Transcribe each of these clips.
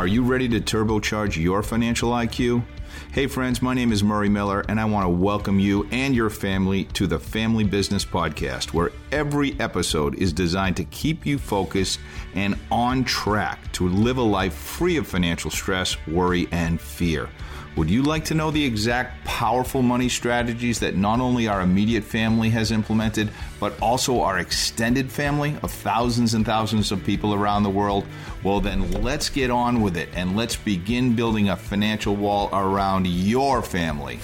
Are you ready to turbocharge your financial IQ? Hey, friends, my name is Murray Miller, and I want to welcome you and your family to the Family Business Podcast, where every episode is designed to keep you focused and on track to live a life free of financial stress, worry, and fear. Would you like to know the exact powerful money strategies that not only our immediate family has implemented, but also our extended family of thousands and thousands of people around the world? Well, then let's get on with it and let's begin building a financial wall around your family.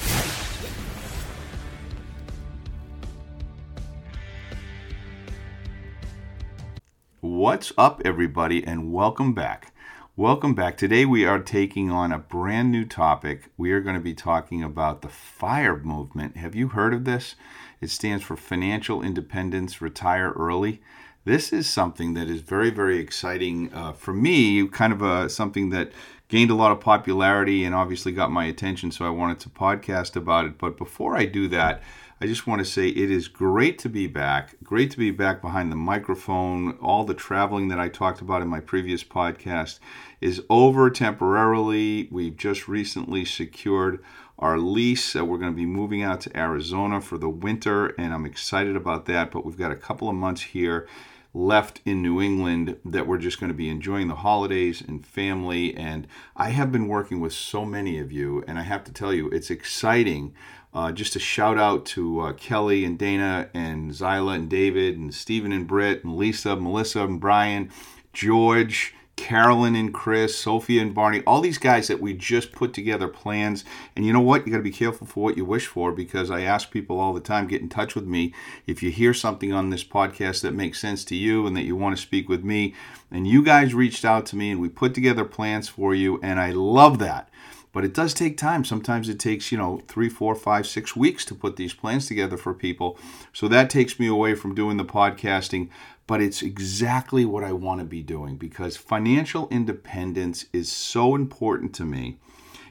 What's up, everybody, and welcome back. Welcome back. Today we are taking on a brand new topic. We are going to be talking about the FIRE movement. Have you heard of this? It stands for Financial Independence Retire Early. This is something that is very, very exciting uh, for me, kind of a, something that gained a lot of popularity and obviously got my attention, so I wanted to podcast about it. But before I do that, I just want to say it is great to be back. Great to be back behind the microphone. All the traveling that I talked about in my previous podcast is over temporarily. We've just recently secured our lease. We're going to be moving out to Arizona for the winter, and I'm excited about that. But we've got a couple of months here left in New England that we're just going to be enjoying the holidays and family. And I have been working with so many of you, and I have to tell you, it's exciting uh, just a shout out to uh, Kelly and Dana and Zyla and David and Stephen and Britt and Lisa, Melissa and Brian, George, Carolyn and Chris, Sophia and Barney, all these guys that we just put together plans. And you know what? You got to be careful for what you wish for because I ask people all the time, get in touch with me. If you hear something on this podcast that makes sense to you and that you want to speak with me, and you guys reached out to me and we put together plans for you, and I love that but it does take time. Sometimes it takes, you know, three, four, five, six weeks to put these plans together for people. So that takes me away from doing the podcasting. But it's exactly what I want to be doing because financial independence is so important to me.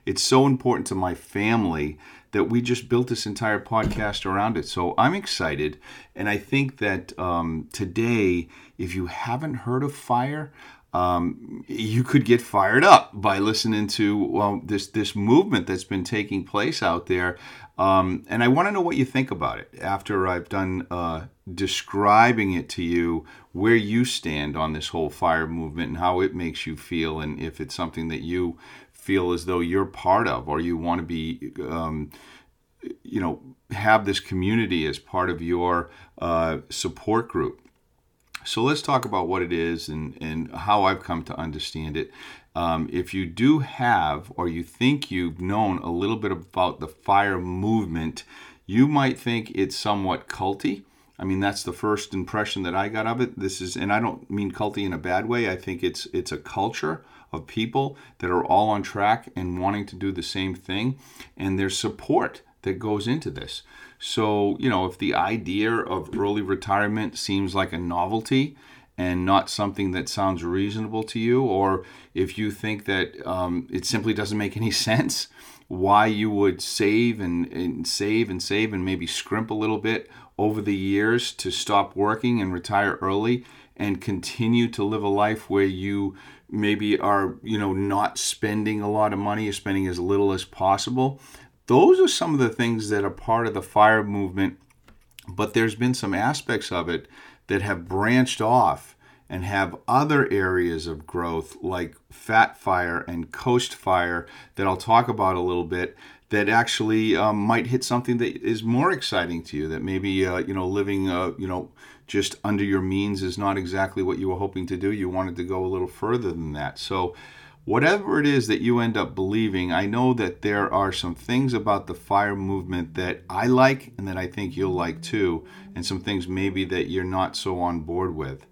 It's so important to my family that we just built this entire podcast around it. So I'm excited. And I think that um, today, if you haven't heard of FIRE, um, you could get fired up by listening to well this this movement that's been taking place out there. Um, and I want to know what you think about it after I've done uh, describing it to you, where you stand on this whole fire movement and how it makes you feel, and if it's something that you feel as though you're part of or you want to be, um, you know, have this community as part of your uh, support group. So let's talk about what it is and, and how I've come to understand it. Um, if you do have, or you think you've known a little bit about the fire movement, you might think it's somewhat culty. I mean, that's the first impression that I got of it. This is, and I don't mean culty in a bad way. I think it's it's a culture of people that are all on track and wanting to do the same thing, and there's support that goes into this. So, you know, if the idea of early retirement seems like a novelty and not something that sounds reasonable to you, or if you think that um, it simply doesn't make any sense, why you would save and, and save and save and maybe scrimp a little bit over the years to stop working and retire early and continue to live a life where you maybe are you know not spending a lot of money spending as little as possible those are some of the things that are part of the fire movement, but there's been some aspects of it that have branched off and have other areas of growth like fat fire and coast fire that I'll talk about a little bit that actually um, might hit something that is more exciting to you that maybe uh, you know living uh, you know just under your means is not exactly what you were hoping to do. You wanted to go a little further than that. So whatever it is that you end up believing, I know that there are some things about the fire movement that I like and that I think you'll like too, and some things maybe that you're not so on board with.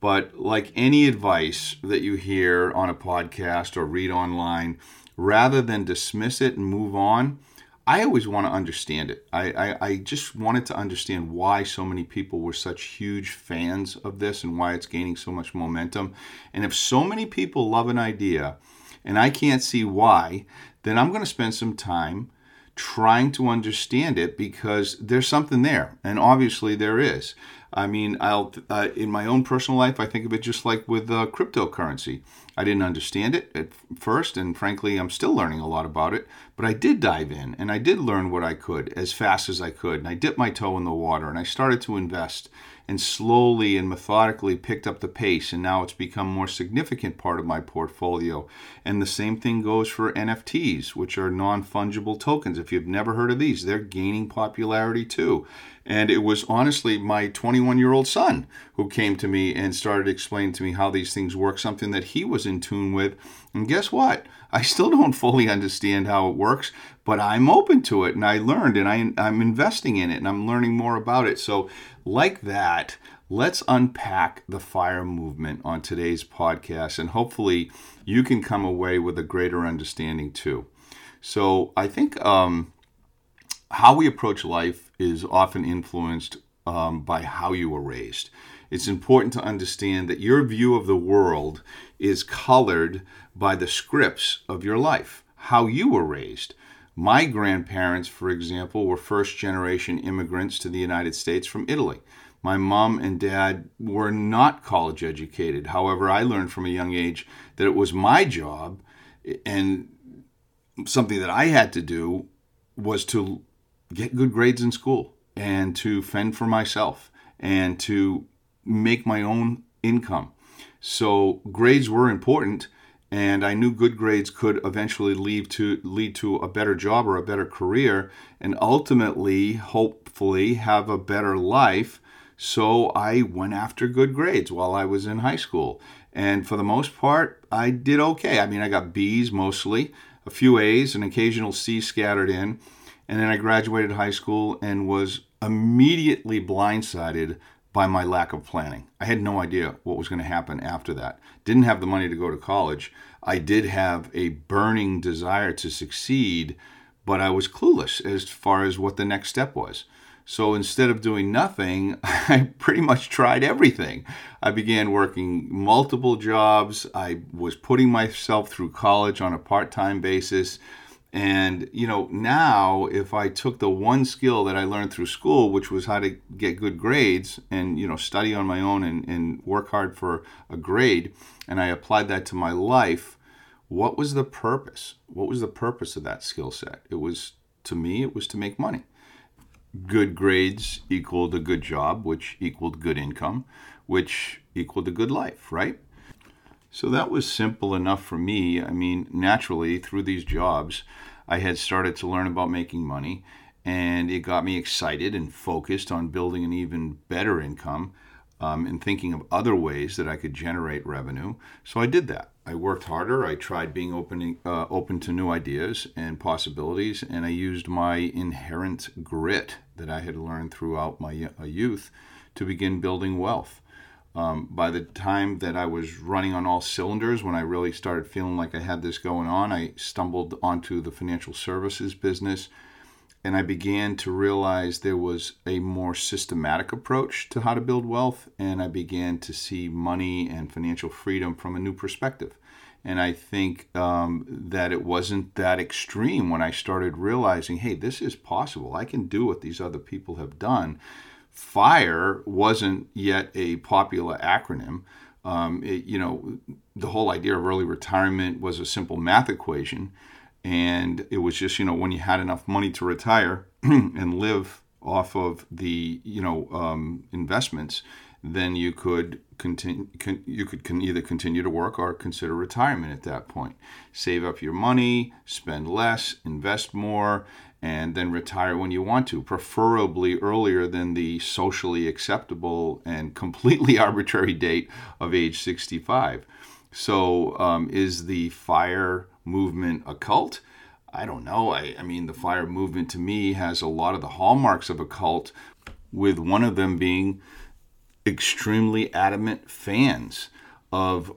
But like any advice that you hear on a podcast or read online, rather than dismiss it and move on, I always want to understand it. I, I, I, just wanted to understand why so many people were such huge fans of this and why it's gaining so much momentum. And if so many people love an idea and I can't see why, then I'm going to spend some time trying to understand it because there's something there. And obviously there is. I mean, I'll uh, in my own personal life, I think of it just like with uh, cryptocurrency. I didn't understand it at first, and frankly, I'm still learning a lot about it. But I did dive in and I did learn what I could as fast as I could. And I dipped my toe in the water and I started to invest and slowly and methodically picked up the pace and now it's become a more significant part of my portfolio and the same thing goes for nfts which are non-fungible tokens if you've never heard of these they're gaining popularity too and it was honestly my 21 year old son who came to me and started explaining to me how these things work something that he was in tune with and guess what I still don't fully understand how it works, but I'm open to it and I learned and I, I'm investing in it and I'm learning more about it. So like that, let's unpack the fire movement on today's podcast, and hopefully, you can come away with a greater understanding too. So, I think um, how we approach life is often influenced um, by how you were raised. It's important to understand that your view of the world is colored by the scripts of your life, how you were raised. My grandparents, for example, were first generation immigrants to the United States from Italy. My mom and dad were not college educated. However, I learned from a young age that it was my job and something that I had to do was to get good grades in school and to fend for myself and to make my own income. So grades were important and I knew good grades could eventually lead to lead to a better job or a better career, and ultimately, hopefully, have a better life. So I went after good grades while I was in high school, and for the most part, I did okay. I mean, I got B's mostly, a few A's, an occasional C scattered in, and then I graduated high school and was immediately blindsided by my lack of planning. I had no idea what was going to happen after that. Didn't have the money to go to college. I did have a burning desire to succeed, but I was clueless as far as what the next step was. So instead of doing nothing, I pretty much tried everything. I began working multiple jobs. I was putting myself through college on a part time basis. And, you know, now if I took the one skill that I learned through school, which was how to get good grades and, you know, study on my own and, and work hard for a grade, and I applied that to my life, what was the purpose? What was the purpose of that skill set? It was, to me, it was to make money. Good grades equaled a good job, which equaled good income, which equaled a good life, right? So that was simple enough for me. I mean, naturally, through these jobs, I had started to learn about making money, and it got me excited and focused on building an even better income um, and thinking of other ways that I could generate revenue. So I did that. I worked harder. I tried being open, uh, open to new ideas and possibilities, and I used my inherent grit that I had learned throughout my uh, youth to begin building wealth. Um, by the time that I was running on all cylinders, when I really started feeling like I had this going on, I stumbled onto the financial services business and I began to realize there was a more systematic approach to how to build wealth, and I began to see money and financial freedom from a new perspective. And I think um, that it wasn't that extreme when I started realizing, hey, this is possible. I can do what these other people have done FIRE wasn't yet a popular acronym. Um, it, you know, the whole idea of early retirement was a simple math equation, and it was just you know when you had enough money to retire and live off of the you know um, investments, then you could continue. Con, you could either continue to work or consider retirement at that point. Save up your money, spend less, invest more, and then retire when you want to, preferably earlier than the socially acceptable and completely arbitrary date of age 65. So, um, is the fire movement a cult? I don't know. I, I mean, the fire movement to me has a lot of the hallmarks of a cult, with one of them being extremely adamant fans of,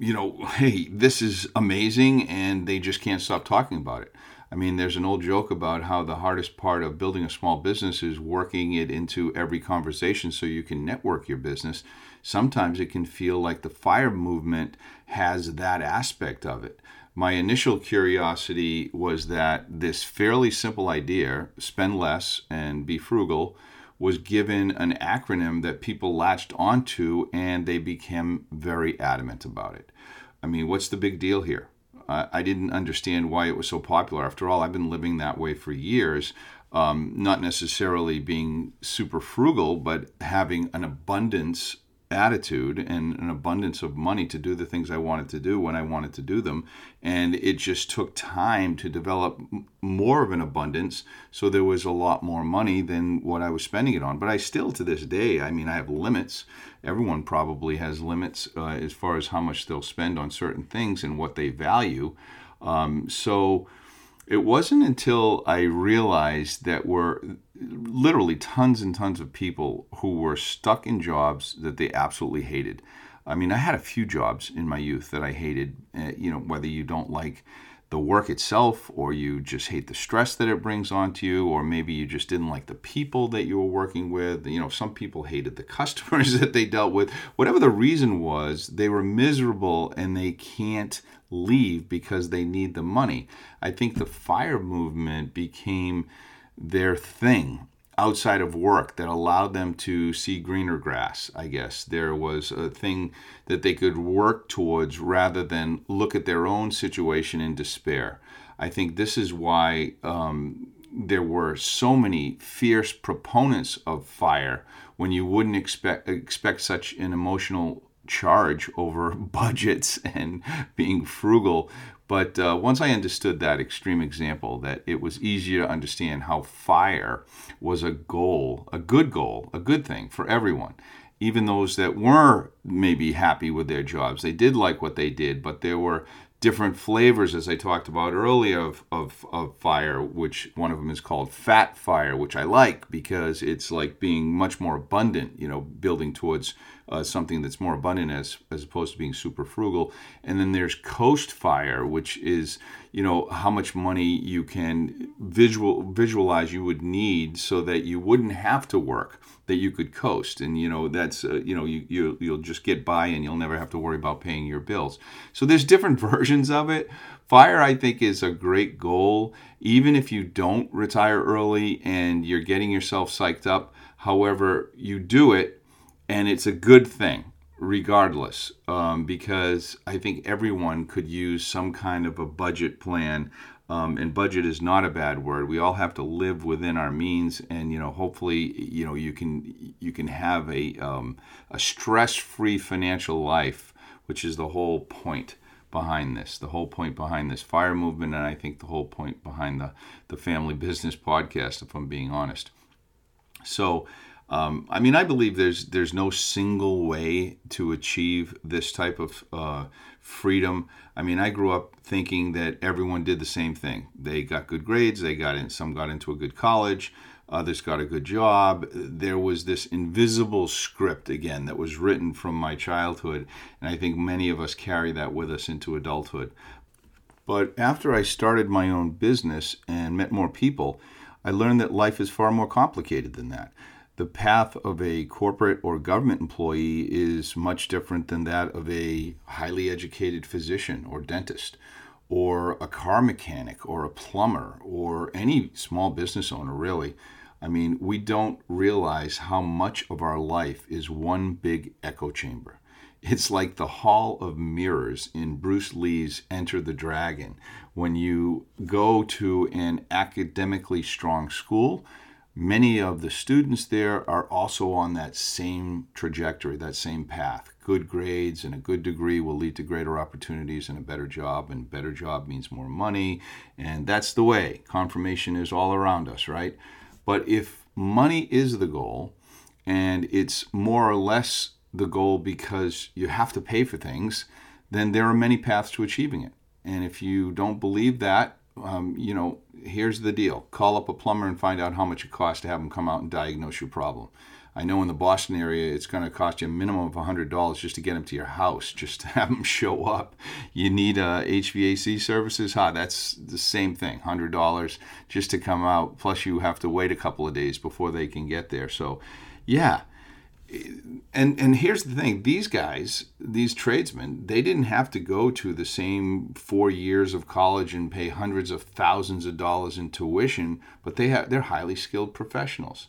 you know, hey, this is amazing, and they just can't stop talking about it. I mean, there's an old joke about how the hardest part of building a small business is working it into every conversation so you can network your business. Sometimes it can feel like the fire movement has that aspect of it. My initial curiosity was that this fairly simple idea, spend less and be frugal, was given an acronym that people latched onto and they became very adamant about it. I mean, what's the big deal here? I, I didn't understand why it was so popular. After all, I've been living that way for years. Um, not necessarily being super frugal, but having an abundance attitude and an abundance of money to do the things I wanted to do when I wanted to do them. And it just took time to develop more of an abundance. So there was a lot more money than what I was spending it on. But I still, to this day, I mean, I have limits. Everyone probably has limits uh, as far as how much they'll spend on certain things and what they value. Um, so, it wasn't until I realized that were literally tons and tons of people who were stuck in jobs that they absolutely hated. I mean, I had a few jobs in my youth that I hated, uh, you know, whether you don't like the work itself or you just hate the stress that it brings onto you or maybe you just didn't like the people that you were working with you know some people hated the customers that they dealt with whatever the reason was they were miserable and they can't leave because they need the money. I think the fire movement became their thing outside of work that allowed them to see greener grass, I guess. There was a thing that they could work towards rather than look at their own situation in despair. I think this is why um, there were so many fierce proponents of fire when you wouldn't expect expect such an emotional charge over budgets and being frugal. But uh, once I understood that extreme example, that it was easier to understand how fire was a goal, a good goal, a good thing for everyone. Even those that were maybe happy with their jobs, they did like what they did, but there were different flavors, as I talked about earlier, of, of, of fire, which one of them is called fat fire, which I like because it's like being much more abundant, you know, building towards uh, something that's more abundant as, as opposed to being super frugal. And then there's coast fire, which is, you know, how much money you can visual visualize you would need so that you wouldn't have to work that you could coast. And you know that's uh, you know you, you you'll just get by and you'll never have to worry about paying your bills. So there's different versions of it. Fire i think is a great goal. Even if you don't retire early and you're getting yourself psyched up however you do it and it's a good thing regardless um, because i think everyone could use some kind of a budget plan um, and budget is not a bad word. We all have to live within our means, and you know, hopefully, you know, you can you can have a um, a stress-free financial life, which is the whole point behind this. The whole point behind this fire movement, and I think the whole point behind the the family business podcast, if I'm being honest. So. Um, I mean, I believe there's there's no single way to achieve this type of uh, freedom. I mean, I grew up thinking that everyone did the same thing. They got good grades, they got in, some got into a good college, others got a good job. There was this invisible script again that was written from my childhood, and I think many of us carry that with us into adulthood. But after I started my own business and met more people, I learned that life is far more complicated than that the path of a corporate or government employee is much different than that of a highly educated physician or dentist or a car mechanic or a plumber or any small business owner, really. I mean, we don't realize how much of our life is one big echo chamber. It's like the Hall of Mirrors in Bruce Lee's Enter the Dragon. When you go to an academically strong school, Many of the students there are also on that same trajectory, that same path. Good grades and a good degree will lead to greater opportunities and a better job, and better job means more money. And that's the way. Confirmation is all around us, right? But if money is the goal, and it's more or less the goal because you have to pay for things, then there are many paths to achieving it. And if you don't believe that, um, you know, here's the deal call up a plumber and find out how much it costs to have them come out and diagnose your problem. I know in the Boston area, it's going to cost you a minimum of $100 just to get them to your house, just to have them show up. You need uh, HVAC services. Ha, that's the same thing $100 just to come out. Plus, you have to wait a couple of days before they can get there. So, yeah, and and here's the thing these guys these tradesmen they didn't have to go to the same four years of college and pay hundreds of thousands of dollars in tuition but they have they're highly skilled professionals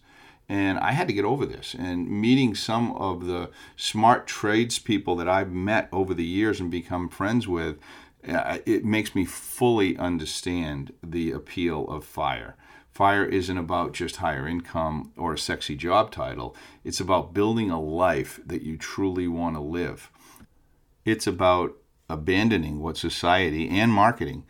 And I had to get over this. And meeting some of the smart tradespeople that I've met over the years and become friends with, uh, it makes me fully understand the appeal of fire. Fire isn't about just higher income or a sexy job title. It's about building a life that you truly want to live. It's about abandoning what society and marketing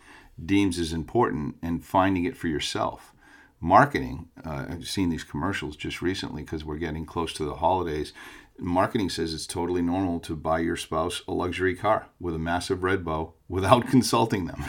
deems as important and finding it for yourself. Marketing, uh, I've seen these commercials just recently because we're getting close to the holidays. Marketing says it's totally normal to buy your spouse a luxury car with a massive red bow without consulting them.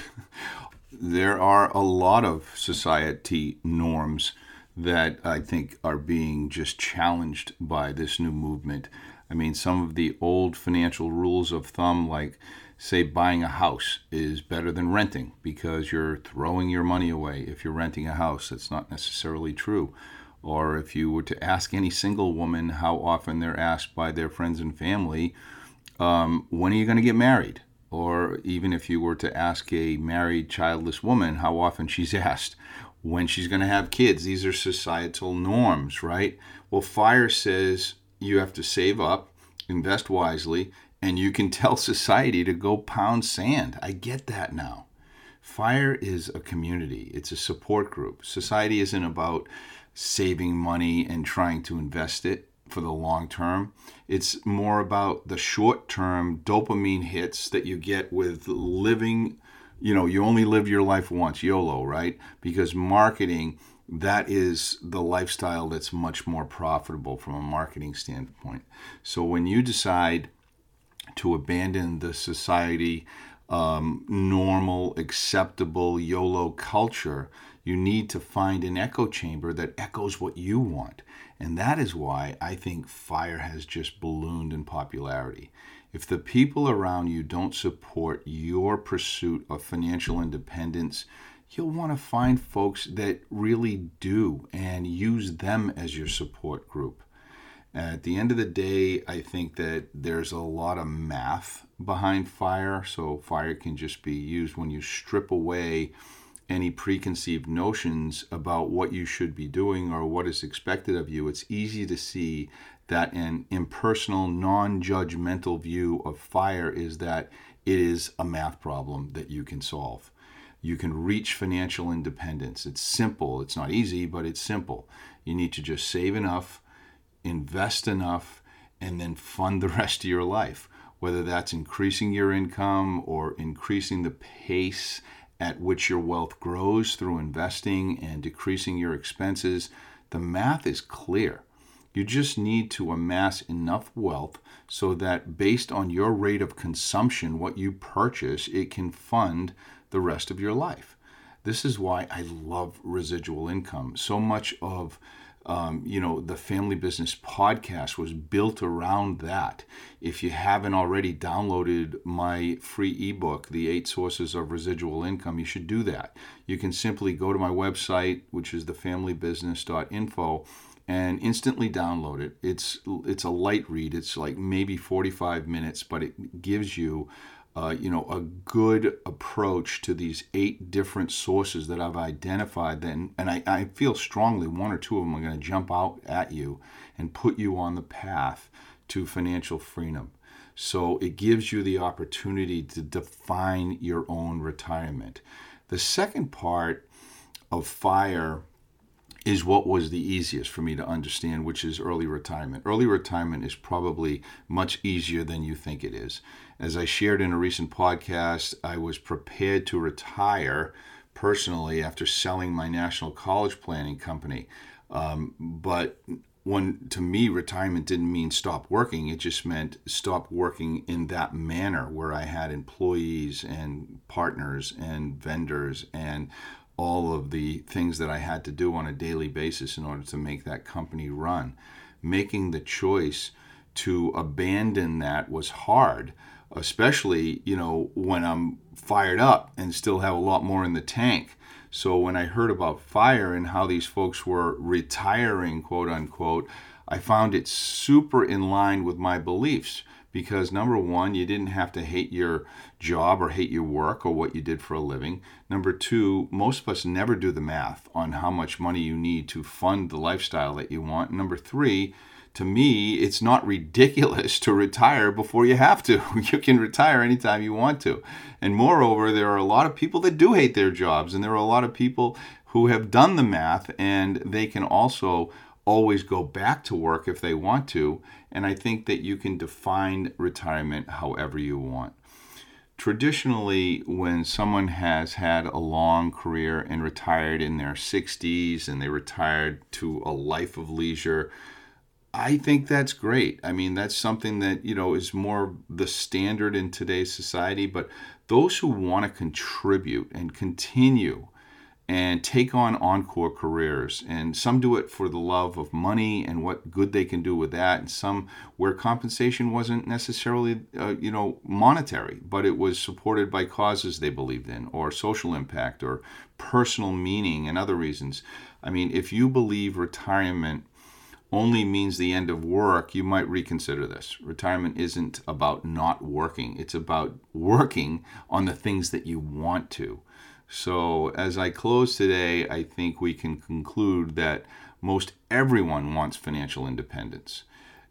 There are a lot of society norms that I think are being just challenged by this new movement. I mean, some of the old financial rules of thumb, like say buying a house is better than renting because you're throwing your money away if you're renting a house. That's not necessarily true. Or if you were to ask any single woman how often they're asked by their friends and family, um, when are you going to get married? Or even if you were to ask a married, childless woman how often she's asked when she's going to have kids. These are societal norms, right? Well, FIRE says you have to save up, invest wisely, and you can tell society to go pound sand. I get that now. Fire is a community, it's a support group. Society isn't about saving money and trying to invest it for the long term. It's more about the short term dopamine hits that you get with living. You know, you only live your life once, YOLO, right? Because marketing, that is the lifestyle that's much more profitable from a marketing standpoint. So when you decide to abandon the society um, normal, acceptable YOLO culture. You need to find an echo chamber that echoes what you want. And that is why I think fire has just ballooned in popularity. If the people around you don't support your pursuit of financial independence, you'll want to find folks that really do and use them as your support group. At the end of the day, I think that there's a lot of math behind fire. So, fire can just be used when you strip away any preconceived notions about what you should be doing or what is expected of you. It's easy to see that an impersonal, non judgmental view of fire is that it is a math problem that you can solve. You can reach financial independence. It's simple. It's not easy, but it's simple. You need to just save enough invest enough, and then fund the rest of your life. Whether that's increasing your income or increasing the pace at which your wealth grows through investing and decreasing your expenses, the math is clear. You just need to amass enough wealth so that based on your rate of consumption, what you purchase, it can fund the rest of your life. This is why I love residual income. So much of um, you know, the Family Business podcast was built around that. If you haven't already downloaded my free ebook, The Eight Sources of Residual Income, you should do that. You can simply go to my website, which is thefamilybusiness.info, and instantly download it. It's it's a light read. It's like maybe 45 minutes, but it gives you uh, you know, a good approach to these eight different sources that I've identified, then, and I, I feel strongly one or two of them are going to jump out at you and put you on the path to financial freedom. So it gives you the opportunity to define your own retirement. The second part of FIRE is what was the easiest for me to understand, which is early retirement. Early retirement is probably much easier than you think it is. As I shared in a recent podcast, I was prepared to retire personally after selling my national college planning company. Um, but when to me retirement didn't mean stop working it just meant stop working in that manner where i had employees and partners and vendors and all of the things that I had to do on a daily basis in order to make that company run. Making the choice to abandon that was hard, especially, you know, when I'm fired up and still have a lot more in the tank. So when I heard about fire and how these folks were retiring, quote unquote, I found it super in line with my beliefs because number one, you didn't have to hate your job or hate your work or what you did for a living. Number two, most of us never do the math on how much money you need to fund the lifestyle that you want. Number three, to me, it's not ridiculous to retire before you have to. You can retire anytime you want to. And moreover, there are a lot of people that do hate their jobs, and there are a lot of people who have done the math and they can also always go back to work if they want to. And I think that you can define retirement however you want. Traditionally, when someone has had a long career and retired in their 60s and they retired to a life of leisure, I think that's great. I mean, that's something that, you know, is more the standard in today's society. But those who want to contribute and continue and take on encore careers. And some do it for the love of money and what good they can do with that, and some where compensation wasn't necessarily, uh, you know, monetary, but it was supported by causes they believed in, or social impact, or personal meaning, and other reasons. I mean, if you believe retirement only means the end of work, you might reconsider this. Retirement isn't about not working, it's about working on the things that you want to. So, as I close today, I think we can conclude that most everyone wants financial independence.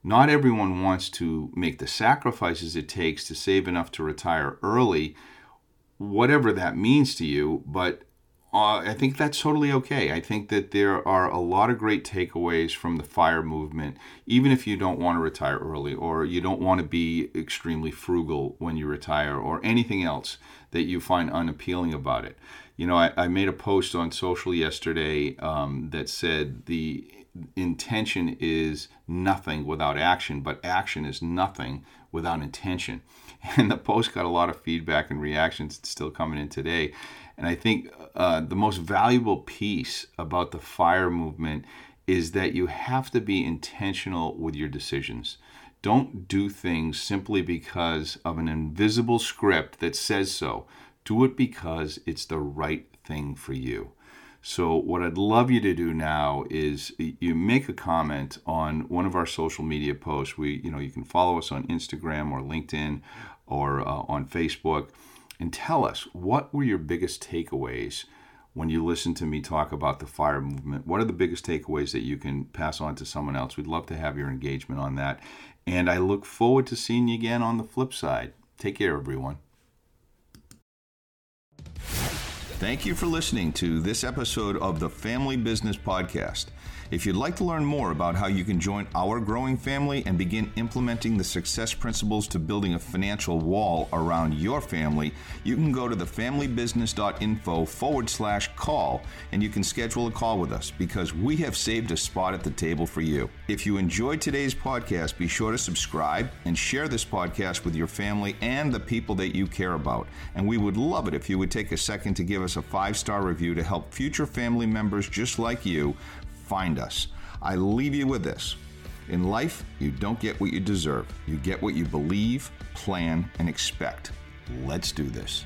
Not everyone wants to make the sacrifices it takes to save enough to retire early, whatever that means to you, but uh, I think that's totally okay. I think that there are a lot of great takeaways from the fire movement, even if you don't want to retire early or you don't want to be extremely frugal when you retire or anything else that you find unappealing about it. You know, I, I made a post on social yesterday um, that said the intention is nothing without action, but action is nothing without intention. And the post got a lot of feedback and reactions. It's still coming in today. And I think uh, the most valuable piece about the fire movement is that you have to be intentional with your decisions. Don't do things simply because of an invisible script that says so. Do it because it's the right thing for you. So, what I'd love you to do now is you make a comment on one of our social media posts. We, you know, you can follow us on Instagram or LinkedIn or uh, on Facebook and tell us what were your biggest takeaways when you listen to me talk about the fire movement. What are the biggest takeaways that you can pass on to someone else? We'd love to have your engagement on that. And I look forward to seeing you again on the flip side. Take care, everyone. Thank you for listening to this episode of the Family Business Podcast. If you'd like to learn more about how you can join our growing family and begin implementing the success principles to building a financial wall around your family, you can go to thefamilybusiness.info forward slash call and you can schedule a call with us because we have saved a spot at the table for you. If you enjoyed today's podcast, be sure to subscribe and share this podcast with your family and the people that you care about. And we would love it if you would take a second to give us a five star review to help future family members just like you find us. I leave you with this. In life, you don't get what you deserve. You get what you believe, plan, and expect. Let's do this.